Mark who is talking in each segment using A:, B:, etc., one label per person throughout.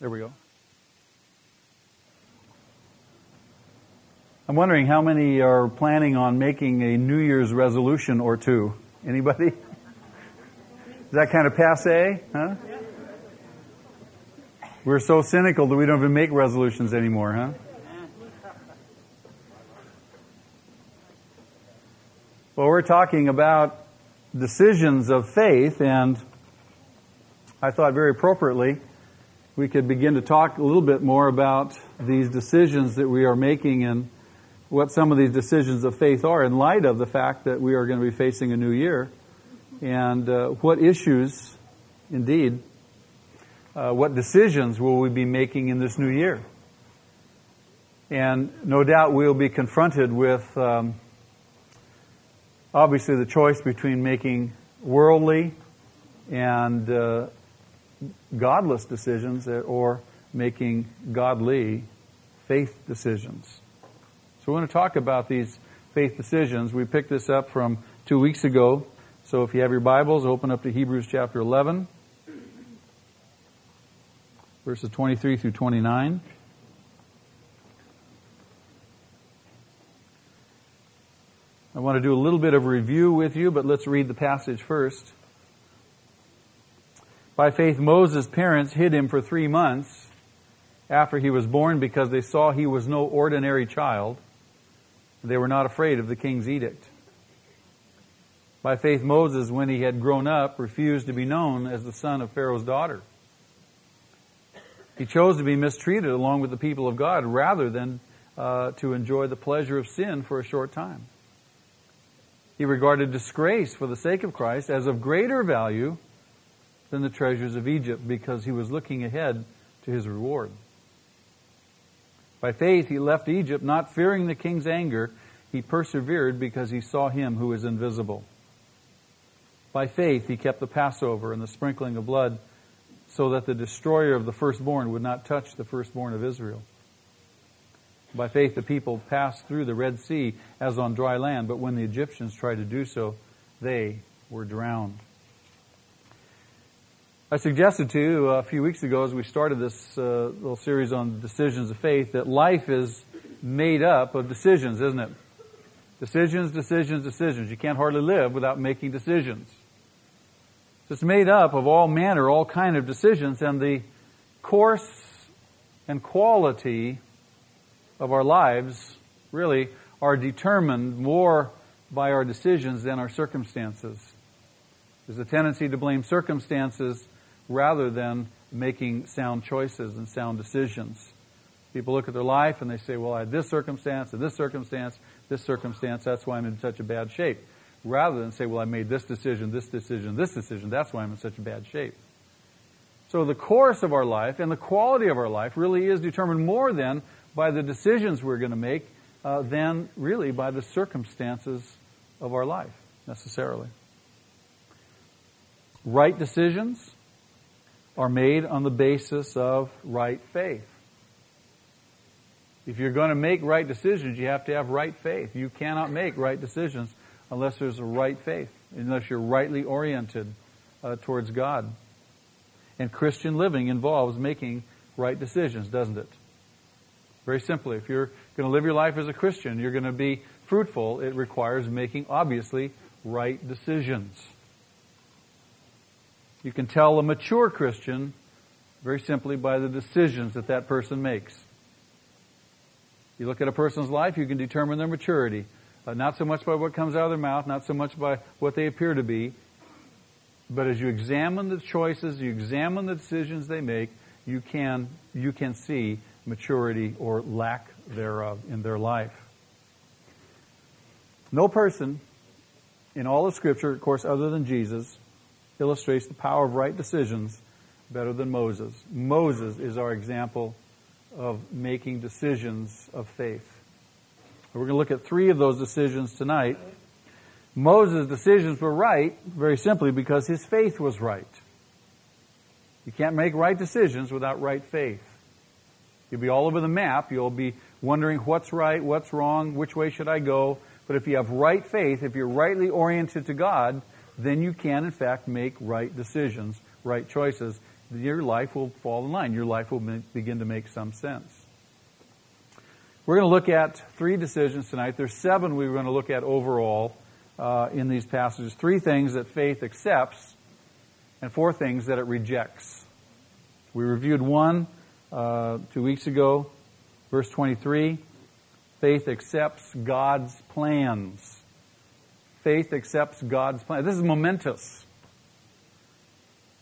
A: There we go. I'm wondering how many are planning on making a New Year's resolution or two. Anybody? Is that kind of passe? Huh? We're so cynical that we don't even make resolutions anymore, huh? Well, we're talking about decisions of faith, and I thought very appropriately we could begin to talk a little bit more about these decisions that we are making and what some of these decisions of faith are in light of the fact that we are going to be facing a new year and uh, what issues, indeed, uh, what decisions will we be making in this new year. And no doubt we'll be confronted with um, obviously the choice between making worldly and uh, godless decisions or making godly faith decisions. So, we're going to talk about these faith decisions. We picked this up from two weeks ago. So, if you have your Bibles, open up to Hebrews chapter 11, verses 23 through 29. I want to do a little bit of review with you, but let's read the passage first. By faith, Moses' parents hid him for three months after he was born because they saw he was no ordinary child. They were not afraid of the king's edict. By faith, Moses, when he had grown up, refused to be known as the son of Pharaoh's daughter. He chose to be mistreated along with the people of God rather than uh, to enjoy the pleasure of sin for a short time. He regarded disgrace for the sake of Christ as of greater value than the treasures of Egypt because he was looking ahead to his reward. By faith, he left Egypt, not fearing the king's anger. He persevered because he saw him who is invisible. By faith, he kept the Passover and the sprinkling of blood so that the destroyer of the firstborn would not touch the firstborn of Israel. By faith, the people passed through the Red Sea as on dry land, but when the Egyptians tried to do so, they were drowned. I suggested to you a few weeks ago as we started this uh, little series on decisions of faith that life is made up of decisions, isn't it? Decisions, decisions, decisions. You can't hardly live without making decisions. It's made up of all manner, all kind of decisions, and the course and quality of our lives really are determined more by our decisions than our circumstances. There's a tendency to blame circumstances rather than making sound choices and sound decisions. People look at their life and they say, well, I had this circumstance and this circumstance, this circumstance, that's why I'm in such a bad shape. Rather than say, well, I made this decision, this decision, this decision, that's why I'm in such a bad shape. So the course of our life and the quality of our life really is determined more than by the decisions we're going to make uh, than really by the circumstances of our life, necessarily. Right decisions are made on the basis of right faith. If you're going to make right decisions, you have to have right faith. You cannot make right decisions unless there's a right faith, unless you're rightly oriented uh, towards God. And Christian living involves making right decisions, doesn't it? Very simply, if you're going to live your life as a Christian, you're going to be fruitful, it requires making, obviously, right decisions. You can tell a mature Christian very simply by the decisions that that person makes. You look at a person's life, you can determine their maturity. Uh, not so much by what comes out of their mouth, not so much by what they appear to be, but as you examine the choices, you examine the decisions they make, you can, you can see maturity or lack thereof in their life. No person in all of Scripture, of course, other than Jesus, illustrates the power of right decisions better than Moses. Moses is our example of making decisions of faith. We're going to look at three of those decisions tonight. Moses' decisions were right, very simply, because his faith was right. You can't make right decisions without right faith. You'll be all over the map. You'll be wondering what's right, what's wrong, which way should I go. But if you have right faith, if you're rightly oriented to God, then you can, in fact, make right decisions, right choices, your life will fall in line. Your life will begin to make some sense. We're going to look at three decisions tonight. There's seven we're going to look at overall uh, in these passages. Three things that faith accepts, and four things that it rejects. We reviewed one uh, two weeks ago, verse 23. Faith accepts God's plans. Faith accepts God's plan. This is momentous.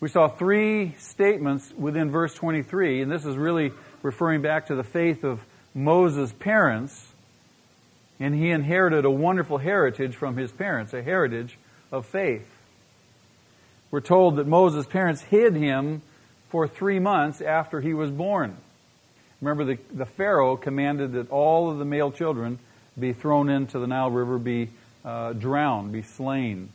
A: We saw three statements within verse 23, and this is really referring back to the faith of Moses' parents, and he inherited a wonderful heritage from his parents, a heritage of faith. We're told that Moses' parents hid him for three months after he was born. Remember, the, the Pharaoh commanded that all of the male children be thrown into the Nile River, be uh, drowned, be slain.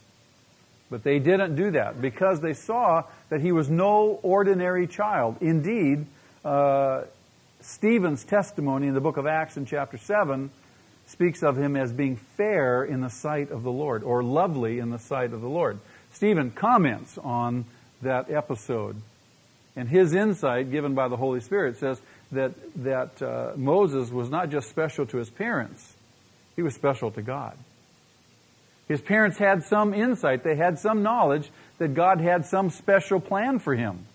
A: But they didn't do that because they saw that he was no ordinary child. Indeed, uh, Stephen's testimony in the book of Acts in chapter 7 speaks of him as being fair in the sight of the Lord, or lovely in the sight of the Lord. Stephen comments on that episode. And his insight, given by the Holy Spirit, says that, that uh, Moses was not just special to his parents, he was special to God. His parents had some insight, they had some knowledge that God had some special plan for him.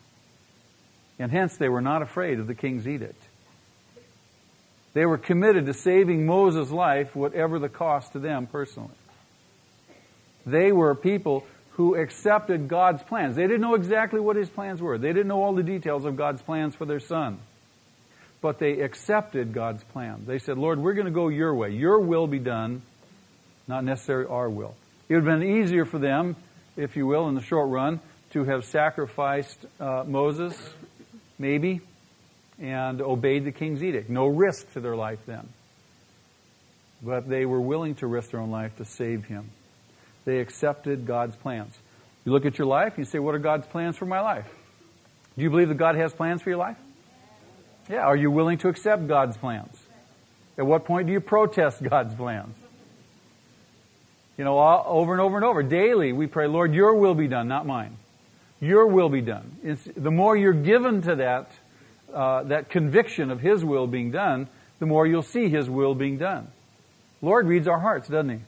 A: And hence they were not afraid of the king's edict. They were committed to saving Moses' life, whatever the cost to them personally. They were people who accepted God's plans. They didn't know exactly what his plans were. They didn't know all the details of God's plans for their son. But they accepted God's plan. They said, Lord, we're going to go your way. Your will be done, not necessarily our will. It would have been easier for them, if you will, in the short run, to have sacrificed uh, Moses, maybe, and obeyed the king's edict. No risk to their life then. But they were willing to risk their own life to save him. They accepted God's plans. You look at your life you say, What are God's plans for my life? Do you believe that God has plans for your life? Yeah. Are you willing to accept God's plans? At what point do you protest God's plans? You know, all, over and over and over. Daily, we pray, Lord, your will be done, not mine. Your will be done. It's, the more you're given to that, uh, that conviction of His will being done, the more you'll see His will being done. Lord reads our hearts, doesn't He?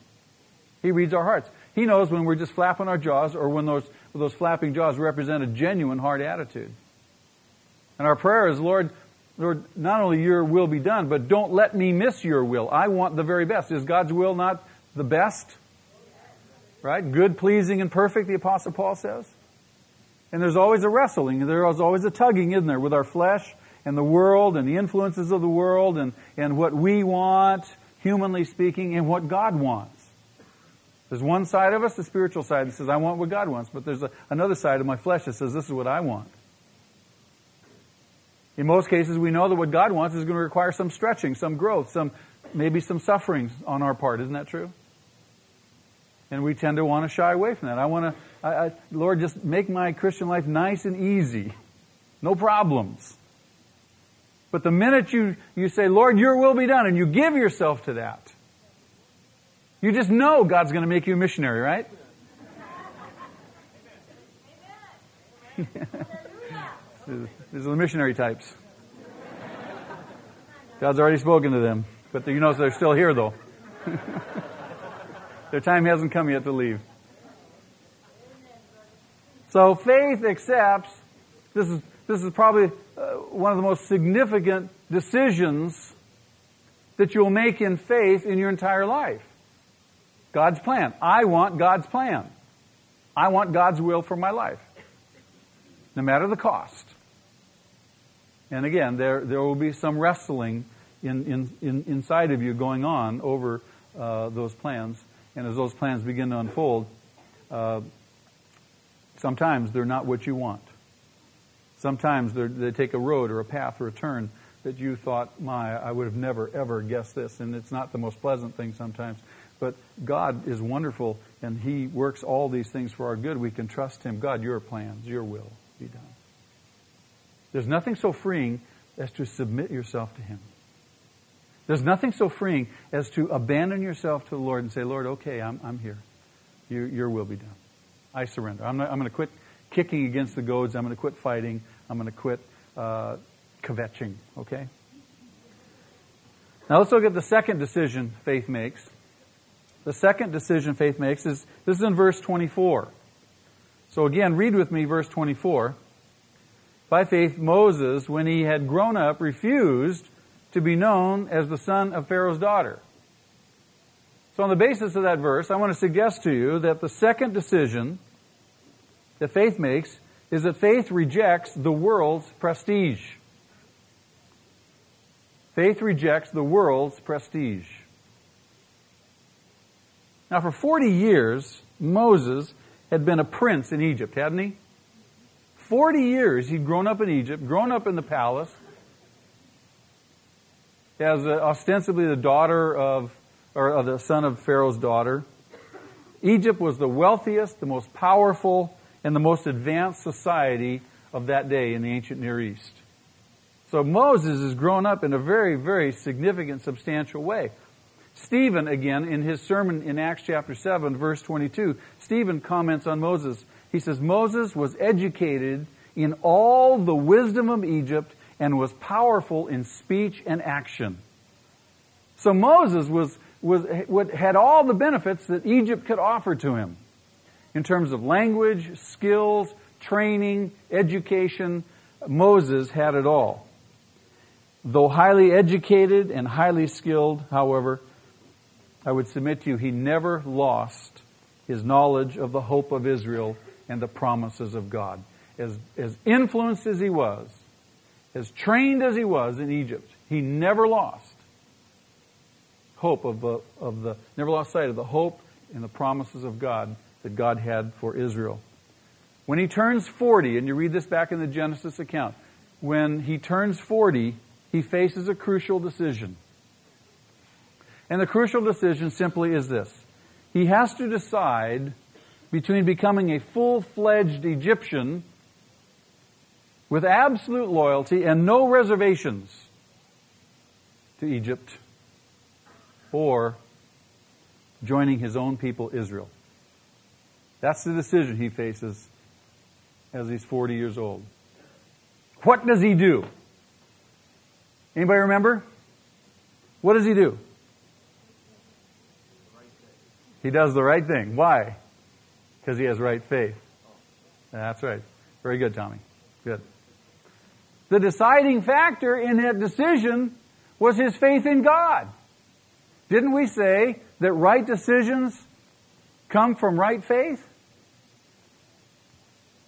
A: He reads our hearts. He knows when we're just flapping our jaws or when those, those flapping jaws represent a genuine heart attitude. And our prayer is, Lord, Lord, not only your will be done, but don't let me miss your will. I want the very best. Is God's will not the best? Right? Good, pleasing, and perfect, the Apostle Paul says. And there's always a wrestling. There's always a tugging, isn't there, with our flesh and the world and the influences of the world and, and what we want, humanly speaking, and what God wants. There's one side of us, the spiritual side, that says, I want what God wants. But there's a, another side of my flesh that says, this is what I want. In most cases, we know that what God wants is going to require some stretching, some growth, some, maybe some sufferings on our part. Isn't that true? And we tend to want to shy away from that. I want to I, I, Lord, just make my Christian life nice and easy. No problems. But the minute you, you say, Lord, your will be done, and you give yourself to that, you just know God's going to make you a missionary, right? These are the missionary types. God's already spoken to them, but you know they're still here, though. Their time hasn't come yet to leave. So faith accepts. This is this is probably uh, one of the most significant decisions that you'll make in faith in your entire life. God's plan. I want God's plan. I want God's will for my life, no matter the cost. And again, there there will be some wrestling in, in, in inside of you going on over uh, those plans, and as those plans begin to unfold. Uh, Sometimes they're not what you want. Sometimes they take a road or a path or a turn that you thought, my, I would have never, ever guessed this. And it's not the most pleasant thing sometimes. But God is wonderful and He works all these things for our good. We can trust Him. God, your plans, your will be done. There's nothing so freeing as to submit yourself to Him. There's nothing so freeing as to abandon yourself to the Lord and say, Lord, okay, I'm, I'm here. Your, will be done. I surrender. I'm, I'm going to quit kicking against the goads. I'm going to quit fighting. I'm going to quit uh, kvetching, okay? Now let's look at the second decision faith makes. The second decision faith makes is this is in verse 24. So again, read with me verse 24. By faith, Moses, when he had grown up, refused to be known as the son of Pharaoh's daughter. So, on the basis of that verse, I want to suggest to you that the second decision that faith makes is that faith rejects the world's prestige. Faith rejects the world's prestige. Now, for 40 years, Moses had been a prince in Egypt, hadn't he? 40 years he'd grown up in Egypt, grown up in the palace, as a, ostensibly the daughter of, or the son of Pharaoh's daughter. Egypt was the wealthiest, the most powerful, and the most advanced society of that day in the ancient Near East. So Moses is grown up in a very, very significant, substantial way. Stephen, again, in his sermon in Acts chapter 7, verse 22, Stephen comments on Moses. He says, Moses was educated in all the wisdom of Egypt and was powerful in speech and action. So Moses was, was, had all the benefits that Egypt could offer to him in terms of language, skills, training, education. Moses had it all. Though highly educated and highly skilled, however, I would submit to you, he never lost his knowledge of the hope of Israel and the promises of God. As, as influenced as he was, as trained as he was in Egypt, he never lost hope of the, of the, never lost sight of the hope and the promises of God that God had for Israel. When he turns 40, and you read this back in the Genesis account, when he turns 40, he faces a crucial decision. And the crucial decision simply is this. He has to decide between becoming a full-fledged Egyptian with absolute loyalty and no reservations to Egypt or joining his own people Israel. That's the decision he faces as he's 40 years old. What does he do? Anybody remember? What does he do? He does the right thing. Why? Because he has right faith. That's right. Very good, Tommy. The deciding factor in that decision was his faith in God. Didn't we say that right decisions come from right faith?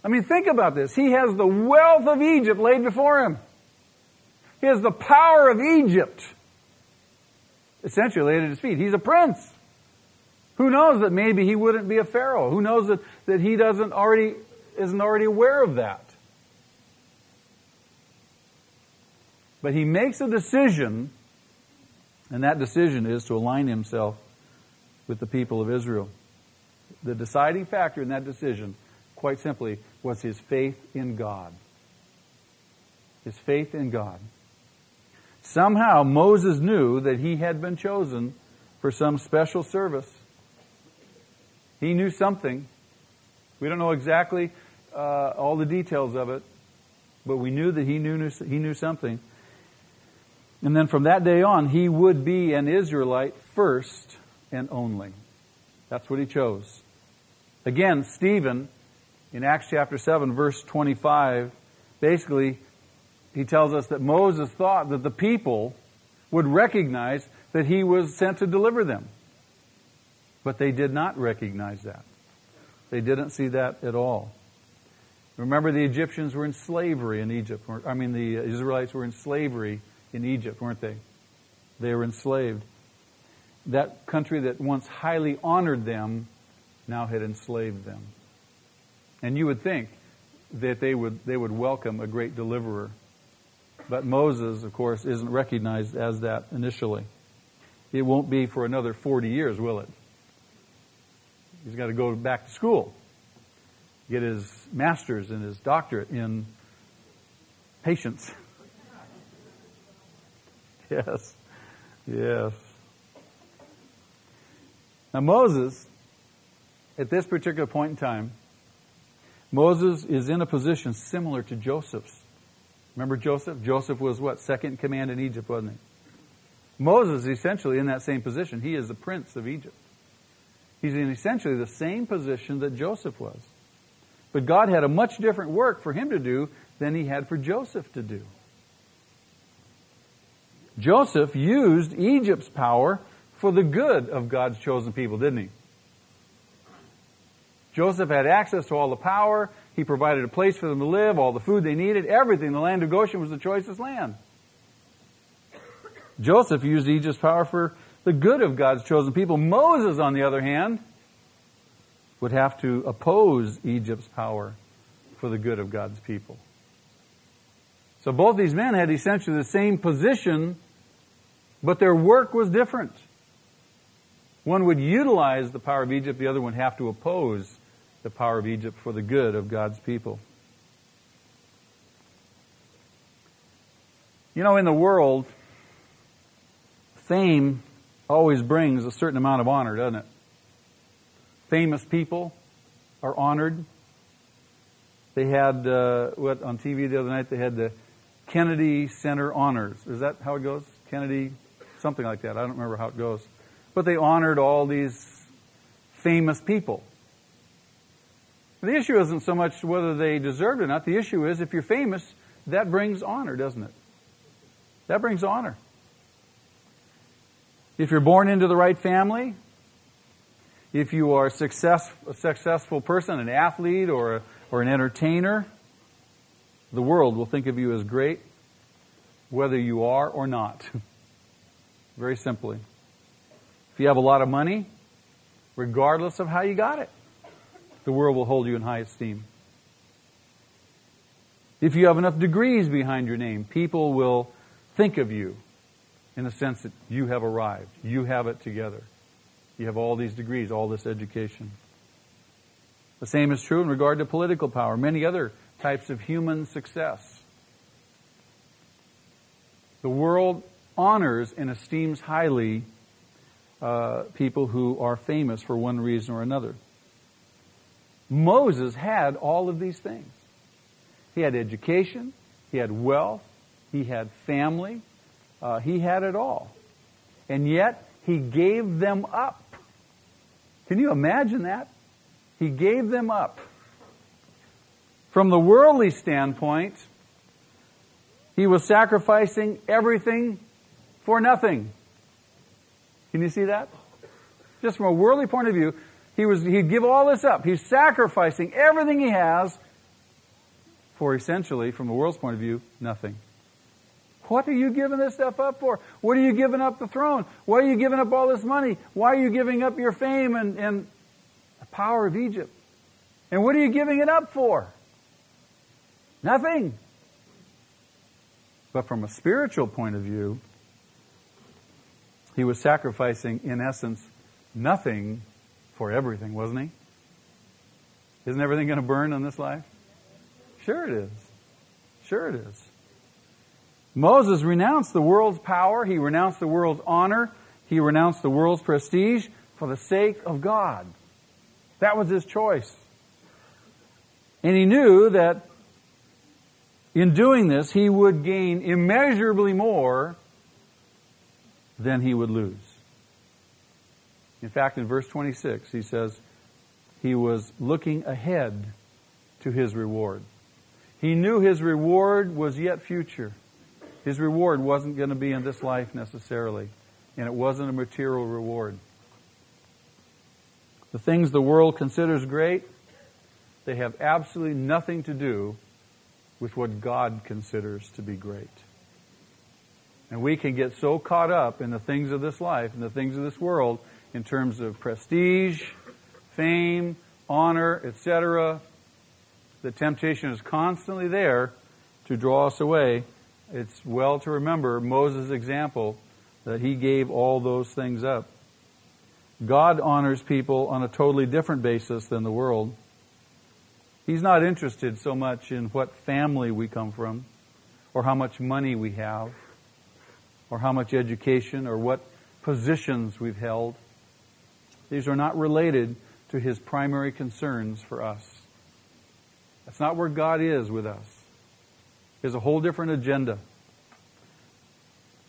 A: I mean, think about this. He has the wealth of Egypt laid before him. He has the power of Egypt essentially laid at his feet. He's a prince. Who knows that maybe he wouldn't be a pharaoh? Who knows that, that he doesn't already isn't already aware of that? But he makes a decision, and that decision is to align himself with the people of Israel. The deciding factor in that decision, quite simply, was his faith in God. His faith in God. Somehow Moses knew that he had been chosen for some special service. He knew something. We don't know exactly uh, all the details of it, but we knew that he knew, he knew something. And then from that day on, he would be an Israelite first and only. That's what he chose. Again, Stephen, in Acts chapter 7, verse 25, basically, he tells us that Moses thought that the people would recognize that he was sent to deliver them. But they did not recognize that. They didn't see that at all. Remember, the Egyptians were in slavery in Egypt. I mean, the Israelites were in slavery in Egypt, weren't they? They were enslaved. That country that once highly honored them now had enslaved them. And you would think that they would, they would welcome a great deliverer. But Moses, of course, isn't recognized as that initially. It won't be for another 40 years, will it? He's got to go back to school, get his master's and his doctorate in patience. Yes, yes. Now, Moses, at this particular point in time, Moses is in a position similar to Joseph's Remember Joseph? Joseph was what? Second command in Egypt, wasn't he? Moses is essentially in that same position. He is the prince of Egypt. He's in essentially the same position that Joseph was. But God had a much different work for him to do than he had for Joseph to do. Joseph used Egypt's power for the good of God's chosen people, didn't he? Joseph had access to all the power. He provided a place for them to live, all the food they needed, everything. The land of Goshen was the choicest land. Joseph used Egypt's power for the good of God's chosen people. Moses, on the other hand, would have to oppose Egypt's power for the good of God's people. So both these men had essentially the same position, but their work was different. One would utilize the power of Egypt, the other would have to oppose the power of Egypt for the good of God's people. You know, in the world, fame always brings a certain amount of honor, doesn't it? Famous people are honored. They had, uh, what, on TV the other night, they had the Kennedy Center Honors. Is that how it goes? Kennedy, something like that. I don't remember how it goes. But they honored all these famous people. The issue isn't so much whether they deserved it or not. The issue is if you're famous, that brings honor, doesn't it? That brings honor. If you're born into the right family, if you are success, a successful person, an athlete or, a, or an entertainer, the world will think of you as great, whether you are or not. Very simply. If you have a lot of money, regardless of how you got it, the world will hold you in high esteem. If you have enough degrees behind your name, people will think of you in the sense that you have arrived. You have it together. You have all these degrees, all this education. The same is true in regard to political power, many other types of human success. The world honors and esteems highly uh, people who are famous for one reason or another. Moses had all of these things. He had education, he had wealth, he had family, uh, he had it all. And yet, he gave them up. Can you imagine that? He gave them up. From the worldly standpoint, he was sacrificing everything for nothing. Can you see that? Just from a worldly point of view, he was, he'd give all this up. He's sacrificing everything he has for essentially, from the world's point of view, nothing. What are you giving this stuff up for? What are you giving up the throne? Why are you giving up all this money? Why are you giving up your fame and, and the power of Egypt? And what are you giving it up for? Nothing. But from a spiritual point of view, he was sacrificing, in essence, nothing for everything, wasn't he? Isn't everything going to burn in this life? Sure it is. Sure it is. Moses renounced the world's power, he renounced the world's honor, he renounced the world's prestige for the sake of God. That was his choice. And he knew that in doing this, he would gain immeasurably more than he would lose. In fact, in verse 26, he says, he was looking ahead to his reward. He knew his reward was yet future. His reward wasn't going to be in this life necessarily, and it wasn't a material reward. The things the world considers great, they have absolutely nothing to do with what God considers to be great. And we can get so caught up in the things of this life and the things of this world in terms of prestige, fame, honor, etc. The temptation is constantly there to draw us away. It's well to remember Moses' example that he gave all those things up. God honors people on a totally different basis than the world. He's not interested so much in what family we come from, or how much money we have, or how much education, or what positions we've held. These are not related to his primary concerns for us. That's not where God is with us. He has a whole different agenda.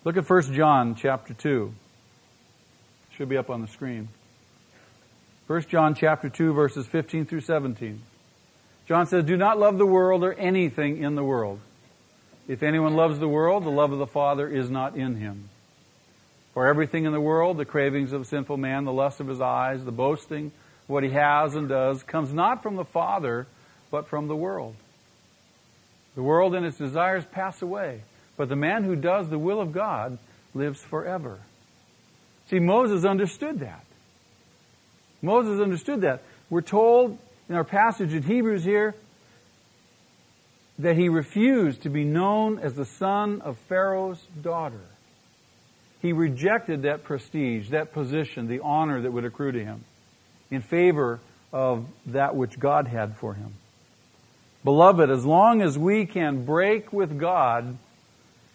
A: Look at 1 John chapter 2. Should be up on the screen. 1 John chapter 2 verses 15 through 17. John says, Do not love the world or anything in the world. If anyone loves the world, the love of the Father is not in him. For everything in the world, the cravings of a sinful man, the lust of his eyes, the boasting, what he has and does, comes not from the Father, but from the world. The world and its desires pass away, but the man who does the will of God lives forever. See, Moses understood that. Moses understood that. We're told in our passage in Hebrews here that he refused to be known as the son of Pharaoh's daughter. He rejected that prestige, that position, the honor that would accrue to him in favor of that which God had for him. Beloved, as long as we can break with God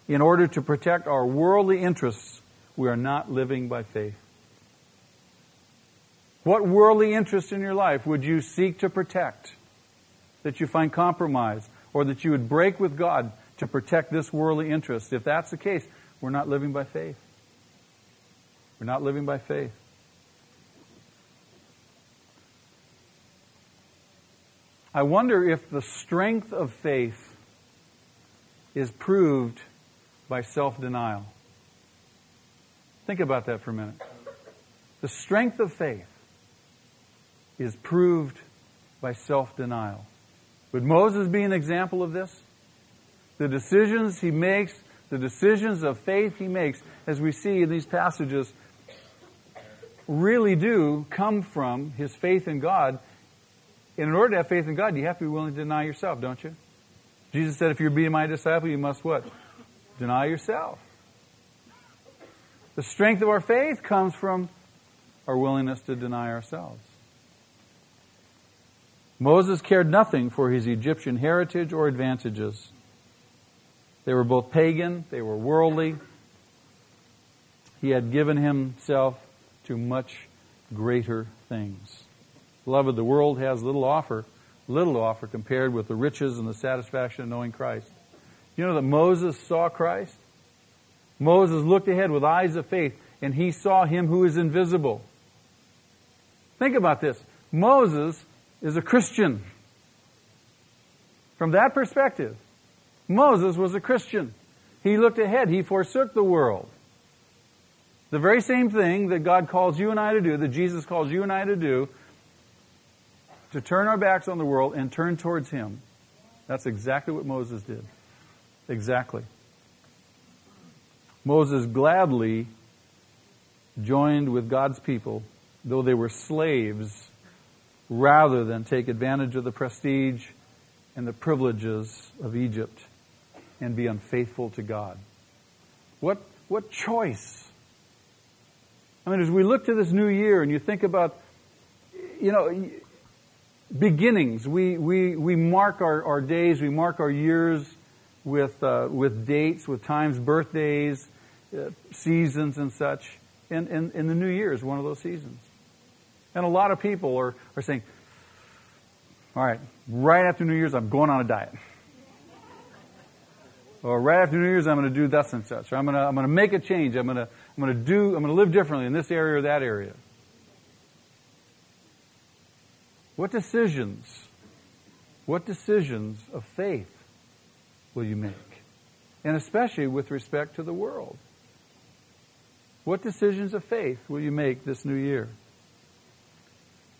A: in order to protect our worldly interests, we are not living by faith. What worldly interest in your life would you seek to protect? That you find compromise or that you would break with God to protect this worldly interest? If that's the case, we're not living by faith. We're not living by faith. I wonder if the strength of faith is proved by self denial. Think about that for a minute. The strength of faith is proved by self denial. Would Moses be an example of this? The decisions he makes, the decisions of faith he makes, as we see in these passages, really do come from his faith in God. And in order to have faith in God, you have to be willing to deny yourself, don't you? Jesus said, if you're being my disciple, you must what? Deny yourself. The strength of our faith comes from our willingness to deny ourselves. Moses cared nothing for his Egyptian heritage or advantages. They were both pagan, they were worldly. He had given himself to much greater things. Beloved, the world has little offer, little offer compared with the riches and the satisfaction of knowing Christ. You know that Moses saw Christ? Moses looked ahead with eyes of faith and he saw him who is invisible. Think about this. Moses is a Christian. From that perspective, Moses was a Christian. He looked ahead. He forsook the world. The very same thing that God calls you and I to do, that Jesus calls you and I to do, to turn our backs on the world and turn towards Him. That's exactly what Moses did. Exactly. Moses gladly joined with God's people, though they were slaves, rather than take advantage of the prestige and the privileges of Egypt and be unfaithful to God. What, what choice I mean, as we look to this new year and you think about, you know, beginnings, we, we, we mark our, our days, we mark our years with, uh, with dates, with times, birthdays, uh, seasons, and such. And, and, and the new year is one of those seasons. And a lot of people are, are saying, all right, right after New Year's, I'm going on a diet. Or right after New Year's, I'm going to do this and such. Or I'm going to, I'm going to make a change. I'm going to, I'm going to do, I'm going to live differently in this area or that area. What decisions, what decisions of faith will you make? And especially with respect to the world. What decisions of faith will you make this new year?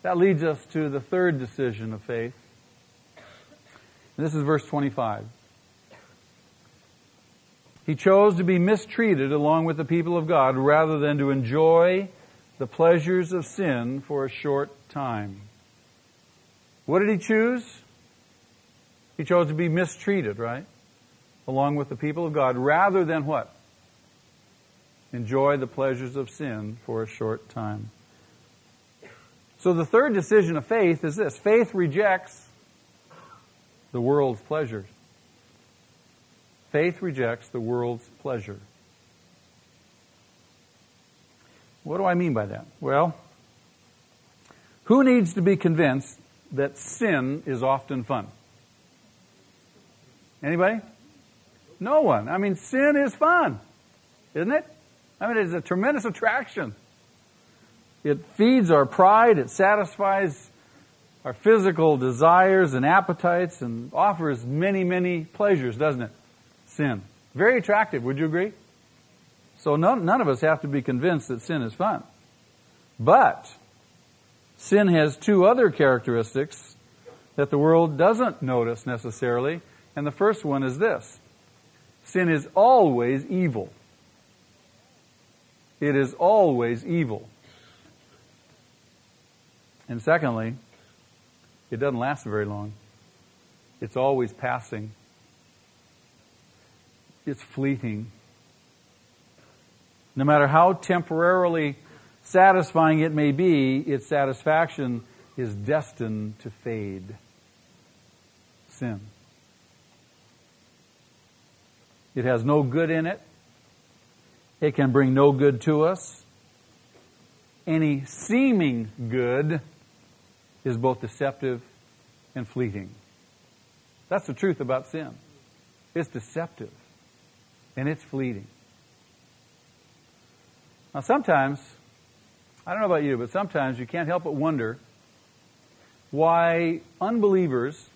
A: That leads us to the third decision of faith. And this is verse 25. He chose to be mistreated along with the people of God rather than to enjoy the pleasures of sin for a short time. What did he choose? He chose to be mistreated, right? Along with the people of God rather than what? Enjoy the pleasures of sin for a short time. So the third decision of faith is this faith rejects the world's pleasures. Faith rejects the world's pleasure. What do I mean by that? Well, who needs to be convinced that sin is often fun? Anybody? No one. I mean, sin is fun, isn't it? I mean, it's a tremendous attraction. It feeds our pride, it satisfies our physical desires and appetites, and offers many, many pleasures, doesn't it? Sin. Very attractive, would you agree? So none, none of us have to be convinced that sin is fun. But sin has two other characteristics that the world doesn't notice necessarily, and the first one is this. Sin is always evil. It is always evil. And secondly, it doesn't last very long. It's always passing. It's fleeting. No matter how temporarily satisfying it may be, its satisfaction is destined to fade. Sin. It has no good in it. It can bring no good to us. Any seeming good is both deceptive and fleeting. That's the truth about sin. It's deceptive and it's fleeting. Now, sometimes, I don't know about you, but sometimes you can't help but wonder why unbelievers,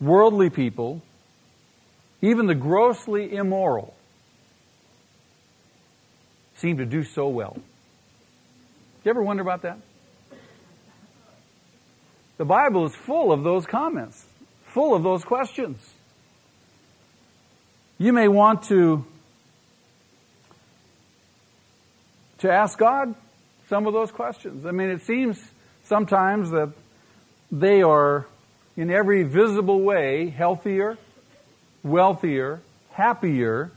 A: worldly people, even the grossly immoral, seem to do so well. Do you ever wonder about that? The Bible is full of those comments, full of those questions. You may want to to ask God some of those questions. I mean, it seems sometimes that they are in every visible way healthier, wealthier, happier,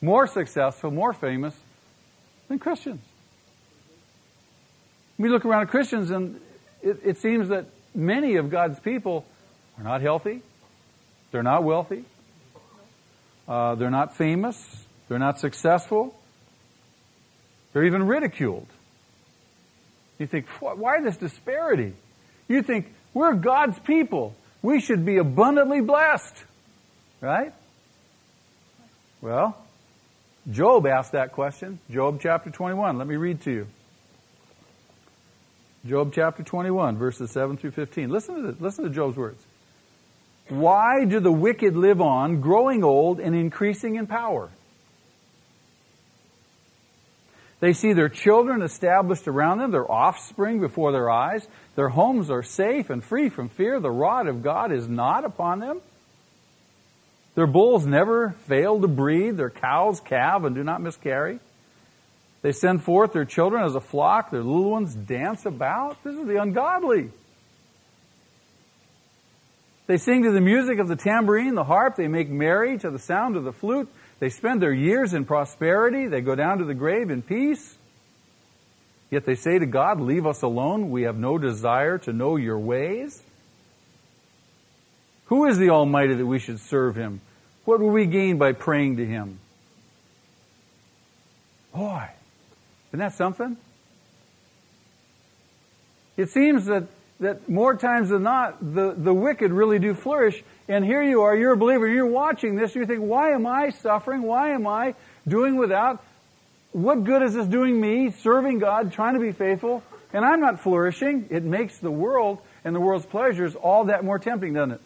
A: more successful, more famous than Christians. We look around at Christians and it, it seems that many of God's people are not healthy, they're not wealthy, uh, they're not famous, they're not successful, they're even ridiculed. You think, why this disparity? You think, we're God's people. We should be abundantly blessed. Right? Well, Job asked that question. Job chapter 21. Let me read to you. Job chapter 21, verses 7 through 15. Listen to this. Listen to Job's words. Why do the wicked live on, growing old and increasing in power? They see their children established around them, their offspring before their eyes. Their homes are safe and free from fear. The rod of God is not upon them. Their bulls never fail to breed. Their cows calve and do not miscarry. They send forth their children as a flock. Their little ones dance about. This is the ungodly. They sing to the music of the tambourine, the harp. They make merry to the sound of the flute. They spend their years in prosperity. They go down to the grave in peace. Yet they say to God, Leave us alone. We have no desire to know your ways. Who is the Almighty that we should serve him? What will we gain by praying to him? Boy, isn't that something? It seems that, that more times than not, the, the wicked really do flourish and here you are, you're a believer, you're watching this, you think, why am I suffering? Why am I doing without? What good is this doing me, serving God, trying to be faithful? And I'm not flourishing. It makes the world and the world's pleasures all that more tempting, doesn't it?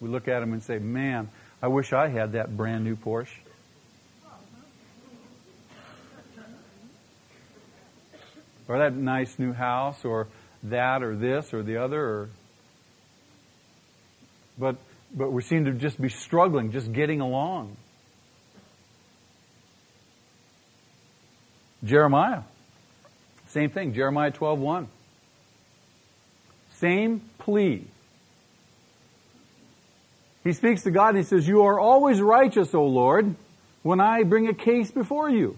A: We look at them and say, man, I wish I had that brand new Porsche. Or that nice new house, or that, or this, or the other, or but, but we seem to just be struggling, just getting along. Jeremiah, same thing, Jeremiah 12:1. Same plea. He speaks to God and he says, You are always righteous, O Lord, when I bring a case before you.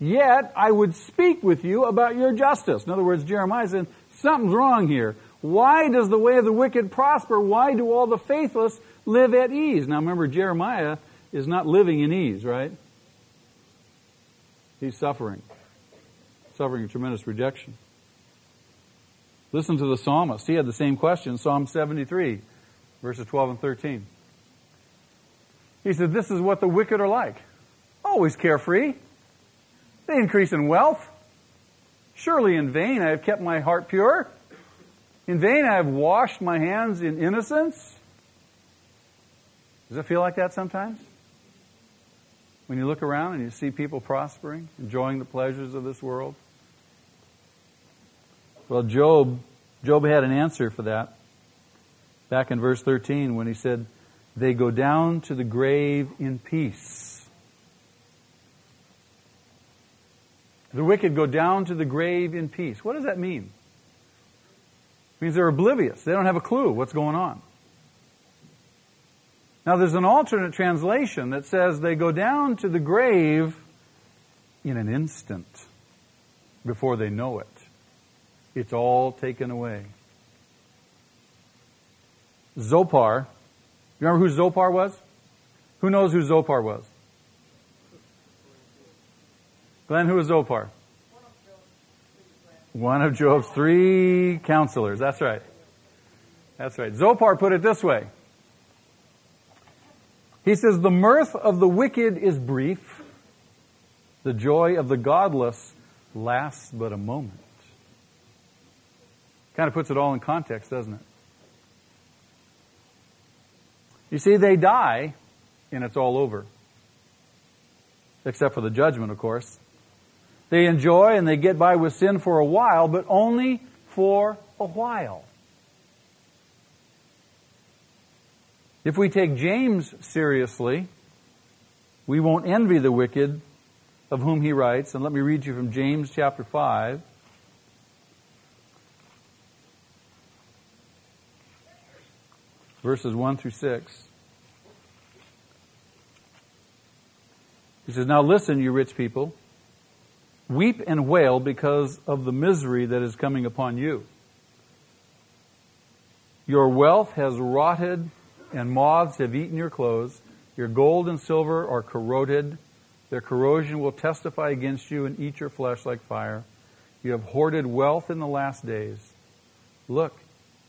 A: Yet I would speak with you about your justice. In other words, Jeremiah said, Something's wrong here. Why does the way of the wicked prosper? Why do all the faithless live at ease? Now remember, Jeremiah is not living in ease, right? He's suffering. Suffering a tremendous rejection. Listen to the psalmist. He had the same question, Psalm 73. verses 12 and 13. He said, This is what the wicked are like. Always carefree. They increase in wealth. Surely in vain I have kept my heart pure. In vain I have washed my hands in innocence. Does it feel like that sometimes? When you look around and you see people prospering, enjoying the pleasures of this world? Well, Job, Job had an answer for that. Back in verse 13 when he said, They go down to the grave in peace. The wicked go down to the grave in peace. What does that mean? It means they're oblivious. They don't have a clue what's going on. Now, there's an alternate translation that says they go down to the grave in an instant before they know it. It's all taken away. Zophar, you remember who Zophar was? Who knows who Zophar was? Glenn, who was Zophar? One of Job's three counselors. That's right. That's right. Zophar put it this way. He says, The mirth of the wicked is brief, the joy of the godless lasts but a moment. Kind of puts it all in context, doesn't it? You see, they die and it's all over. Except for the judgment, of course. They enjoy and they get by with sin for a while, but only for a while. If we take James seriously, we won't envy the wicked of whom he writes. And let me read you from James chapter 5. Verses 1 through 6. He says, Now listen, you rich people. Weep and wail because of the misery that is coming upon you. Your wealth has rotted, and moths have eaten your clothes. Your gold and silver are corroded. Their corrosion will testify against you and eat your flesh like fire. You have hoarded wealth in the last days. Look,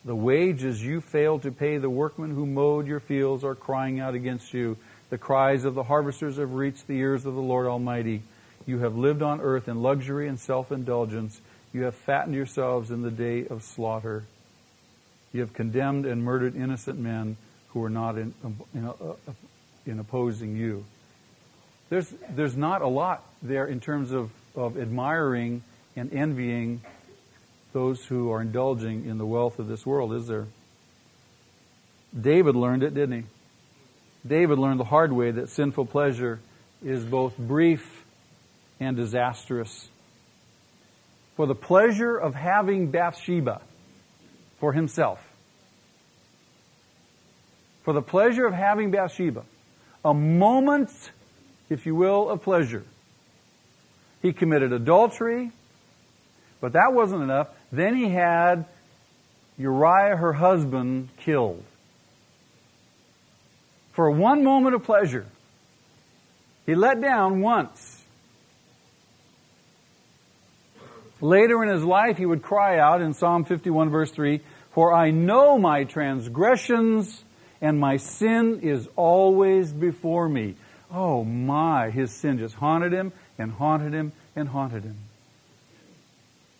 A: the wages you failed to pay the workmen who mowed your fields are crying out against you. The cries of the harvesters have reached the ears of the Lord Almighty. You have lived on earth in luxury and self indulgence. You have fattened yourselves in the day of slaughter. You have condemned and murdered innocent men who were not in, in, uh, in opposing you. There's, there's not a lot there in terms of, of admiring and envying those who are indulging in the wealth of this world, is there? David learned it, didn't he? David learned the hard way that sinful pleasure is both brief and disastrous. For the pleasure of having Bathsheba for himself, for the pleasure of having Bathsheba, a moment, if you will, of pleasure. He committed adultery, but that wasn't enough. Then he had Uriah, her husband, killed. For one moment of pleasure, he let down once. Later in his life, he would cry out in Psalm 51 verse 3, For I know my transgressions and my sin is always before me. Oh my, his sin just haunted him and haunted him and haunted him.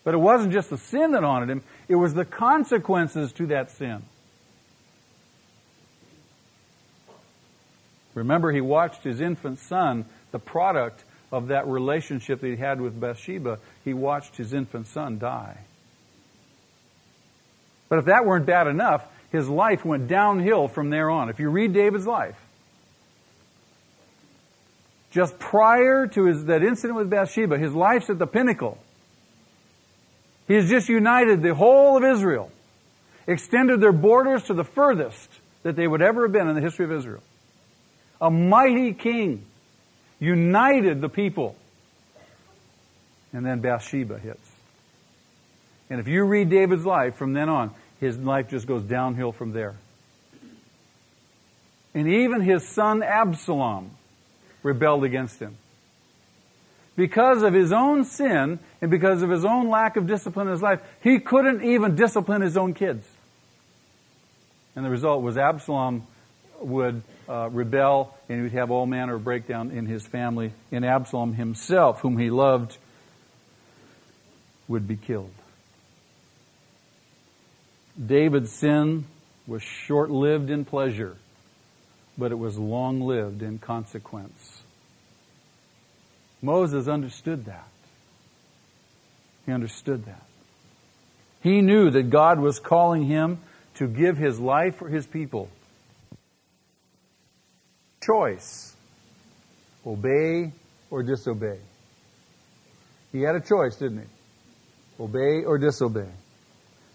A: But it wasn't just the sin that haunted him, it was the consequences to that sin. Remember, he watched his infant son, the product of that relationship that he had with Bathsheba, he watched his infant son die. But if that weren't bad enough, his life went downhill from there on. If you read David's life, just prior to his, that incident with Bathsheba, his life's at the pinnacle. He has just united the whole of Israel, extended their borders to the furthest that they would ever have been in the history of Israel. A mighty king united the people. And then Bathsheba hits. And if you read David's life from then on, his life just goes downhill from there. And even his son Absalom rebelled against him. Because of his own sin and because of his own lack of discipline in his life, he couldn't even discipline his own kids. And the result was Absalom would uh, rebel and he would have all manner of breakdown in his family. And Absalom himself, whom he loved, would be killed. David's sin was short lived in pleasure, but it was long lived in consequence. Moses understood that. He understood that. He knew that God was calling him to give his life for his people. Choice obey or disobey. He had a choice, didn't he? Obey or disobey.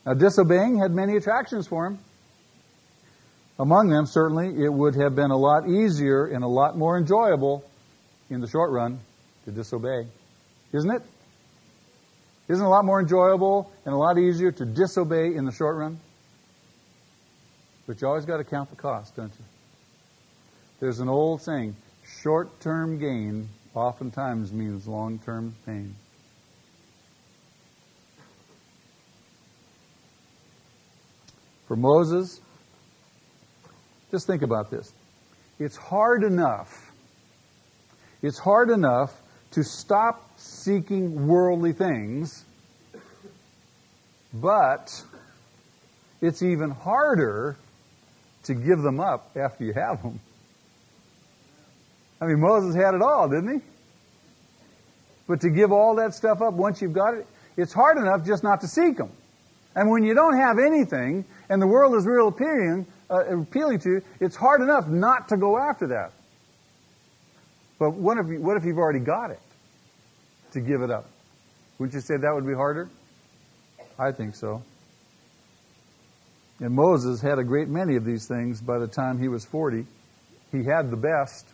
A: Now, disobeying had many attractions for him. Among them, certainly, it would have been a lot easier and a lot more enjoyable in the short run to disobey. Isn't it? Isn't it a lot more enjoyable and a lot easier to disobey in the short run? But you always got to count the cost, don't you? There's an old saying short term gain oftentimes means long term pain. For Moses, just think about this. It's hard enough. It's hard enough to stop seeking worldly things, but it's even harder to give them up after you have them. I mean, Moses had it all, didn't he? But to give all that stuff up once you've got it, it's hard enough just not to seek them. And when you don't have anything, and the world is real appealing, uh, appealing to you, it's hard enough not to go after that. But what if, what if you've already got it? to give it up. Wouldn't you say that would be harder? I think so. And Moses had a great many of these things by the time he was 40. He had the best.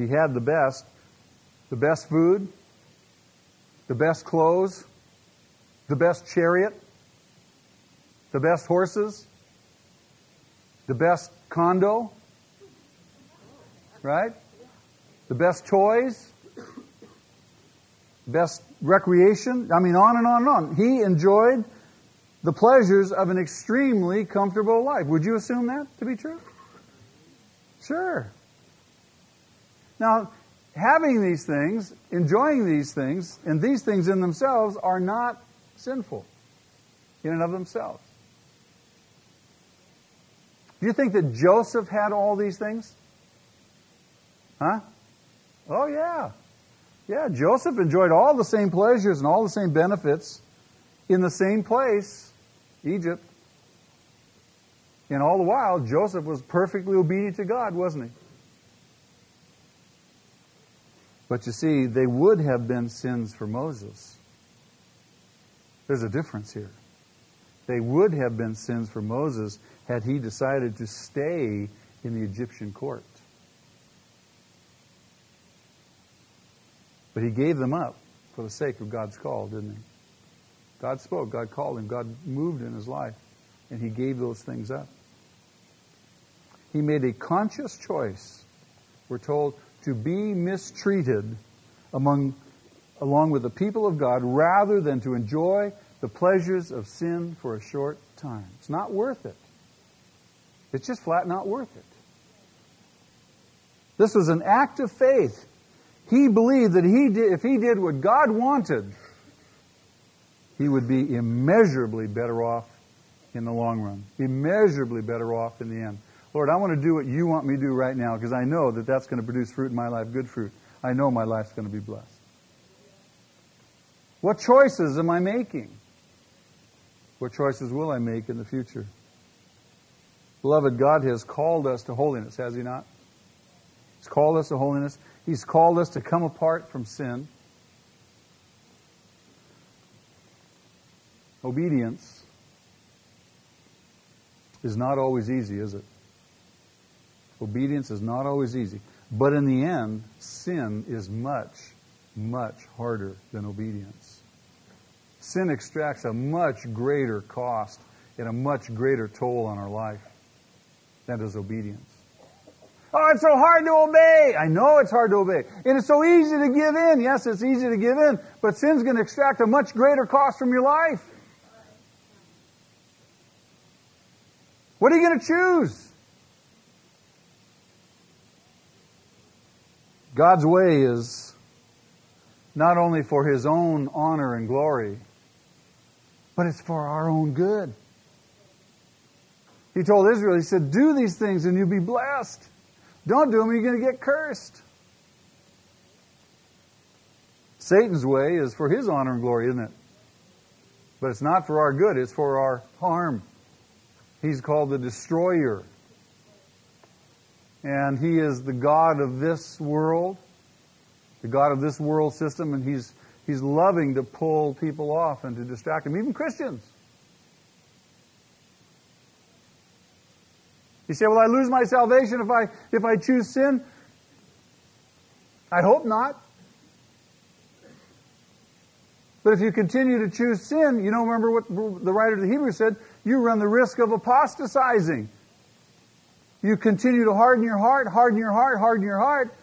A: He had the best. The best food, the best clothes, the best chariot, the best horses, the best condo, right? The best toys, best recreation. I mean, on and on and on. He enjoyed the pleasures of an extremely comfortable life. Would you assume that to be true? Sure. Now, having these things, enjoying these things, and these things in themselves are not sinful in and of themselves. Do you think that Joseph had all these things? Huh? Oh, yeah. Yeah, Joseph enjoyed all the same pleasures and all the same benefits in the same place, Egypt. And all the while, Joseph was perfectly obedient to God, wasn't he? But you see, they would have been sins for Moses. There's a difference here. They would have been sins for Moses had he decided to stay in the Egyptian court. But he gave them up for the sake of God's call, didn't he? God spoke, God called him, God moved in his life, and he gave those things up. He made a conscious choice, we're told, to be mistreated among, along with the people of God rather than to enjoy the pleasures of sin for a short time. It's not worth it. It's just flat not worth it. This was an act of faith. He believed that he did, if he did what God wanted, he would be immeasurably better off in the long run. Immeasurably better off in the end. Lord, I want to do what you want me to do right now because I know that that's going to produce fruit in my life, good fruit. I know my life's going to be blessed. What choices am I making? What choices will I make in the future? Beloved, God has called us to holiness, has He not? He's called us to holiness. He's called us to come apart from sin. Obedience is not always easy, is it? Obedience is not always easy. But in the end, sin is much, much harder than obedience. Sin extracts a much greater cost and a much greater toll on our life than does obedience. Oh, it's so hard to obey. I know it's hard to obey. And it's so easy to give in. Yes, it's easy to give in, but sin's going to extract a much greater cost from your life. What are you going to choose? God's way is not only for His own honor and glory, but it's for our own good. He told Israel, He said, Do these things and you'll be blessed. Don't do them, you're going to get cursed. Satan's way is for his honor and glory, isn't it? But it's not for our good, it's for our harm. He's called the destroyer. And he is the God of this world, the God of this world system, and he's, he's loving to pull people off and to distract them, even Christians. You say, "Well, I lose my salvation if I, if I choose sin? I hope not. But if you continue to choose sin, you don't remember what the writer of the Hebrews said? You run the risk of apostatizing. You continue to harden your heart, harden your heart, harden your heart.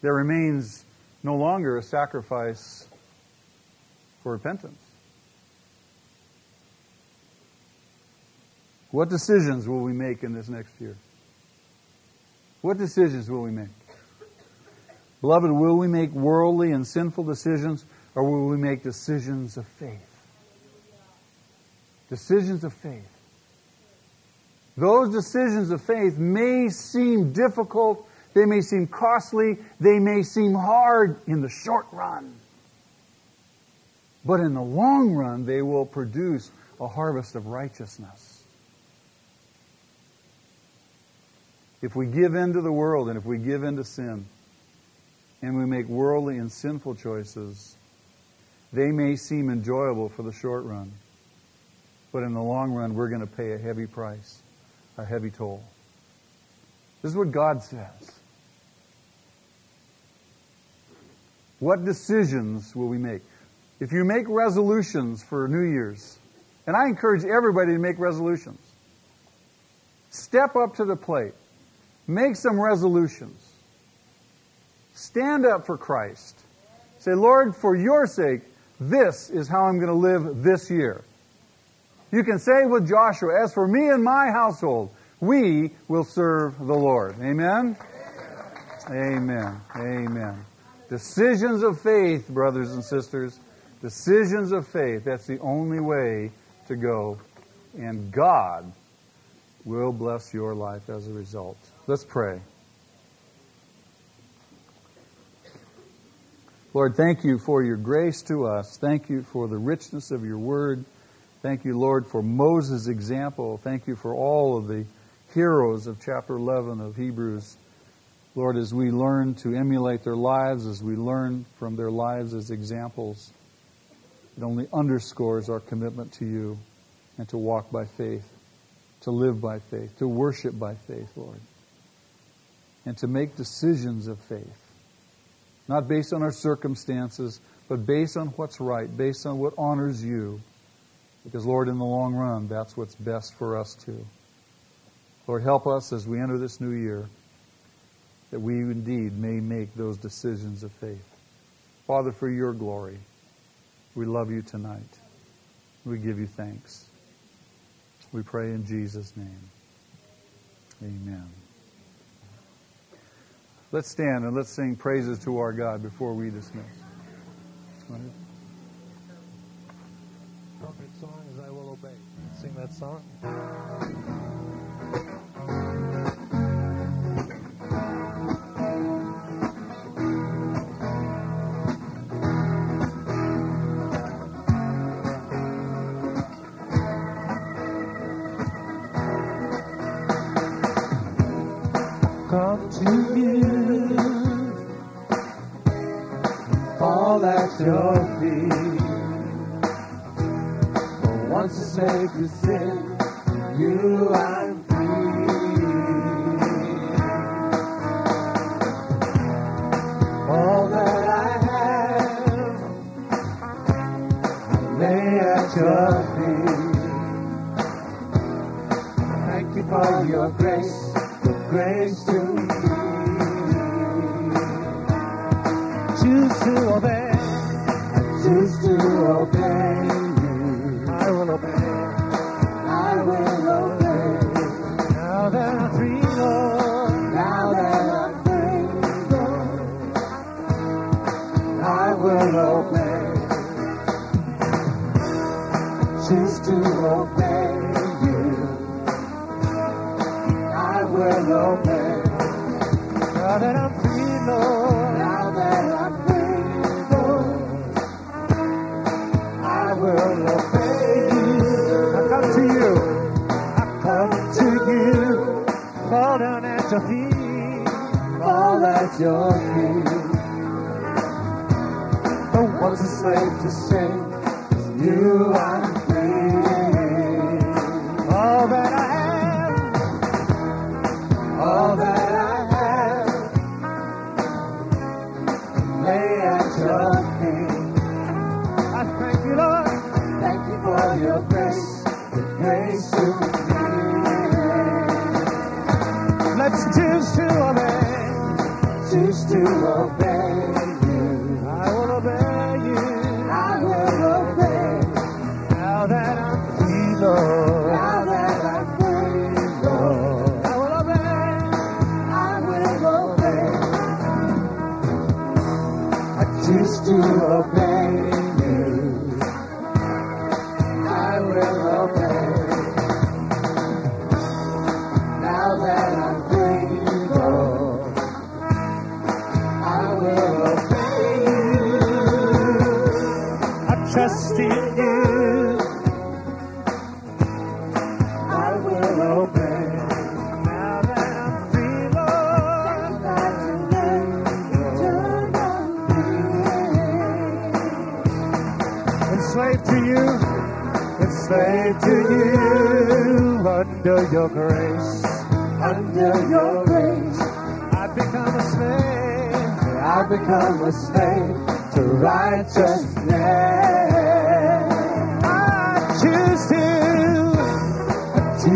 A: There remains no longer a sacrifice for repentance. What decisions will we make in this next year? What decisions will we make? Beloved, will we make worldly and sinful decisions or will we make decisions of faith? Decisions of faith. Those decisions of faith may seem difficult, they may seem costly, they may seem hard in the short run. But in the long run, they will produce a harvest of righteousness. If we give in to the world and if we give in to sin, and we make worldly and sinful choices, they may seem enjoyable for the short run. But in the long run, we're going to pay a heavy price, a heavy toll. This is what God says. What decisions will we make? If you make resolutions for New Year's, and I encourage everybody to make resolutions, step up to the plate. Make some resolutions. Stand up for Christ. Say, Lord, for your sake, this is how I'm going to live this year. You can say with Joshua, As for me and my household, we will serve the Lord. Amen? Amen. Amen. Decisions of faith, brothers and sisters. Decisions of faith. That's the only way to go. And God will bless your life as a result. Let's pray. Lord, thank you for your grace to us. Thank you for the richness of your word. Thank you, Lord, for Moses' example. Thank you for all of the heroes of chapter 11 of Hebrews. Lord, as we learn to emulate their lives, as we learn from their lives as examples, it only underscores our commitment to you and to walk by faith, to live by faith, to worship by faith, Lord, and to make decisions of faith not based on our circumstances, but based on what's right, based on what honors you. Because, Lord, in the long run, that's what's best for us too. Lord, help us as we enter this new year that we indeed may make those decisions of faith. Father, for your glory, we love you tonight. We give you thanks. We pray in Jesus' name. Amen. Let's stand and let's sing praises to our God before we dismiss.
B: That song. Come to you, fall at your feet. To save your sin, you I'm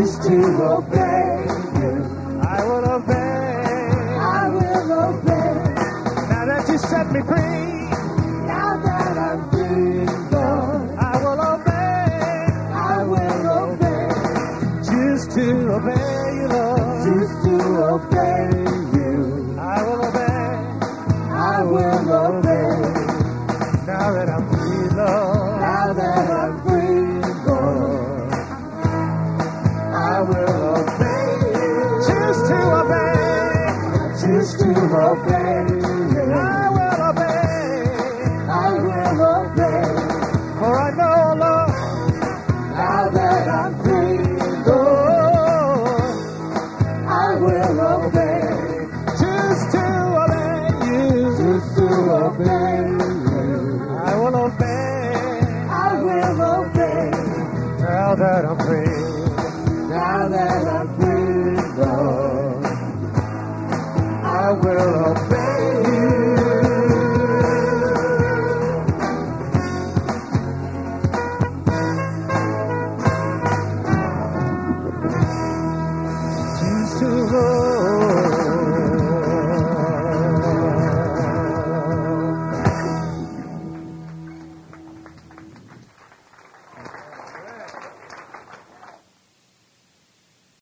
B: promise to obey you. I will obey. I will obey.
C: Now that
B: you
C: set me free.
B: Now that I'm free, Lord.
C: I will obey.
B: I will obey.
C: Just to obey. Okay.